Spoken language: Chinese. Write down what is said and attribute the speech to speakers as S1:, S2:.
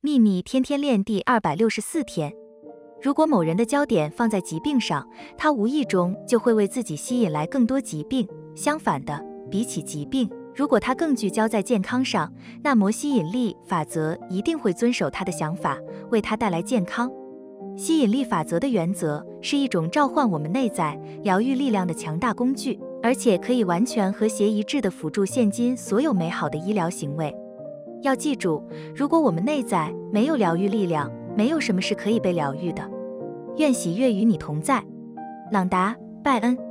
S1: 秘密天天练第二百六十四天。如果某人的焦点放在疾病上，他无意中就会为自己吸引来更多疾病。相反的，比起疾病，如果他更聚焦在健康上，那么吸引力法则一定会遵守他的想法，为他带来健康。吸引力法则的原则是一种召唤我们内在疗愈力量的强大工具，而且可以完全和谐一致地辅助现今所有美好的医疗行为。要记住，如果我们内在没有疗愈力量，没有什么是可以被疗愈的。愿喜悦与你同在，朗达·拜恩。